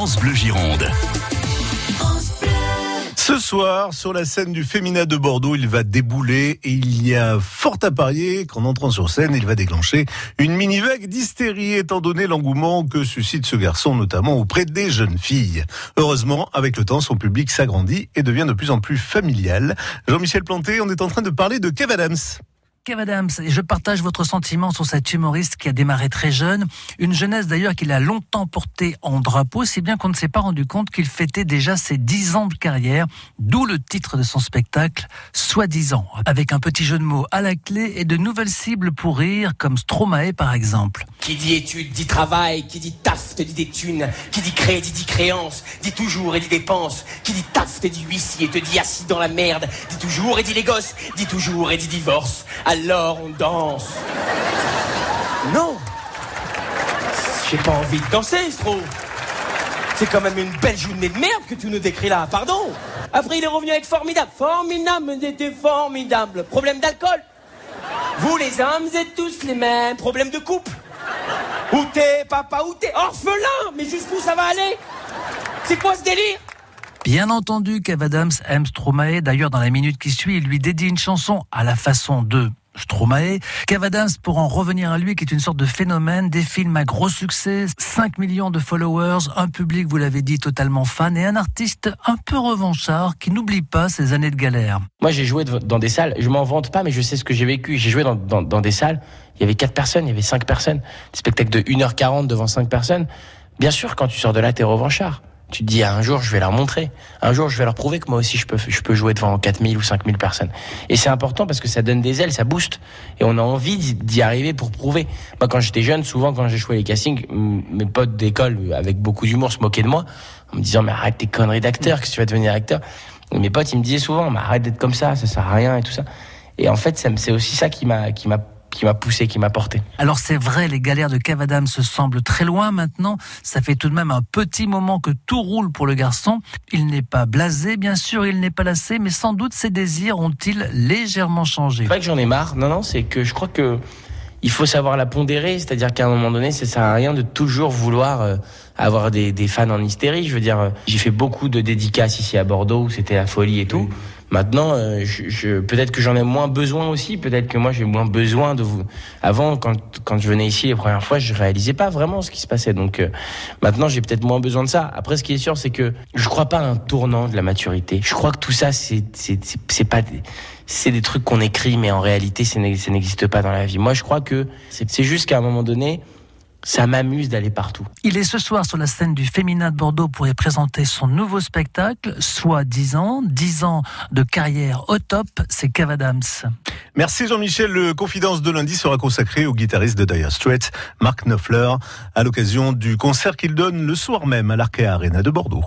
France Bleu Gironde. Ce soir, sur la scène du Féminin de Bordeaux, il va débouler et il y a fort à parier qu'en entrant sur scène, il va déclencher une mini-vague d'hystérie étant donné l'engouement que suscite ce garçon, notamment auprès des jeunes filles. Heureusement, avec le temps, son public s'agrandit et devient de plus en plus familial. Jean-Michel Planté, on est en train de parler de Kev Adams. Kev Adams, je partage votre sentiment sur cet humoriste qui a démarré très jeune, une jeunesse d'ailleurs qu'il a longtemps portée en drapeau, si bien qu'on ne s'est pas rendu compte qu'il fêtait déjà ses 10 ans de carrière, d'où le titre de son spectacle, Soi-disant, avec un petit jeu de mots à la clé et de nouvelles cibles pour rire, comme Stromae par exemple. Qui dit études dit travail, qui dit taf te dit des thunes, qui dit crédit dit créance, dit toujours et dit dépense, qui dit taf te dit huissier, te dit assis dans la merde, dit toujours et dit les gosses, dit toujours et dit divorce alors on danse. Non J'ai pas envie de danser, Stro. C'est quand même une belle journée de merde que tu nous décris là, pardon Après, il est revenu avec formidable. Formidable, c'était formidable. Problème d'alcool Vous, les hommes, êtes tous les mêmes. Problème de couple Où t'es, papa, où t'es? Orphelin! Mais jusqu'où ça va aller? C'est quoi ce délire? Bien entendu, Kev Adams aime Stromae. D'ailleurs, dans la minute qui suit, il lui dédie une chanson à la façon de Stromae. Kev pour en revenir à lui, qui est une sorte de phénomène, des films à gros succès, 5 millions de followers, un public, vous l'avez dit, totalement fan, et un artiste un peu revanchard qui n'oublie pas ses années de galère. Moi, j'ai joué dans des salles, je m'en vante pas, mais je sais ce que j'ai vécu. J'ai joué dans, dans, des salles, il y avait 4 personnes, il y avait 5 personnes, des spectacles de 1h40 devant 5 personnes. Bien sûr, quand tu sors de là, t'es revanchard. Tu te dis, un jour, je vais leur montrer. Un jour, je vais leur prouver que moi aussi, je peux, je peux jouer devant 4000 ou 5000 personnes. Et c'est important parce que ça donne des ailes, ça booste. Et on a envie d'y arriver pour prouver. Moi, quand j'étais jeune, souvent, quand j'ai joué les castings, mes potes d'école, avec beaucoup d'humour, se moquaient de moi, en me disant, mais arrête tes conneries d'acteur, que tu vas devenir acteur? mes potes, ils me disaient souvent, mais arrête d'être comme ça, ça sert à rien et tout ça. Et en fait, c'est aussi ça qui m'a, qui m'a qui m'a poussé, qui m'a porté. Alors c'est vrai, les galères de Cavadam se semblent très loin maintenant. Ça fait tout de même un petit moment que tout roule pour le garçon. Il n'est pas blasé, bien sûr, il n'est pas lassé, mais sans doute ses désirs ont-ils légèrement changé? C'est vrai que j'en ai marre. Non, non, c'est que je crois que il faut savoir la pondérer, c'est-à-dire qu'à un moment donné, ça sert à rien de toujours vouloir euh, avoir des, des, fans en hystérie. Je veux dire, euh, j'ai fait beaucoup de dédicaces ici à Bordeaux, où c'était la folie et tout. Maintenant, euh, je, je peut-être que j'en ai moins besoin aussi. Peut-être que moi j'ai moins besoin de vous. Avant, quand quand je venais ici les premières fois, je réalisais pas vraiment ce qui se passait. Donc maintenant, j'ai peut-être moins besoin de ça. Après, ce qui est sûr, c'est que je crois pas à un tournant de la maturité. Je crois que tout ça, c'est c'est pas c'est des trucs qu'on écrit, mais en réalité, ça n'existe pas dans la vie. Moi, je crois que c'est juste qu'à un moment donné, ça m'amuse d'aller partout. Il est ce soir sur la scène du Féminin de Bordeaux pour y présenter son nouveau spectacle, soit 10 ans, 10 ans de carrière au top, c'est Kev Adams. Merci Jean-Michel. Le Confidence de lundi sera consacré au guitariste de Dire Straits, Mark Knopfler, à l'occasion du concert qu'il donne le soir même à l'Arkea Arena de Bordeaux.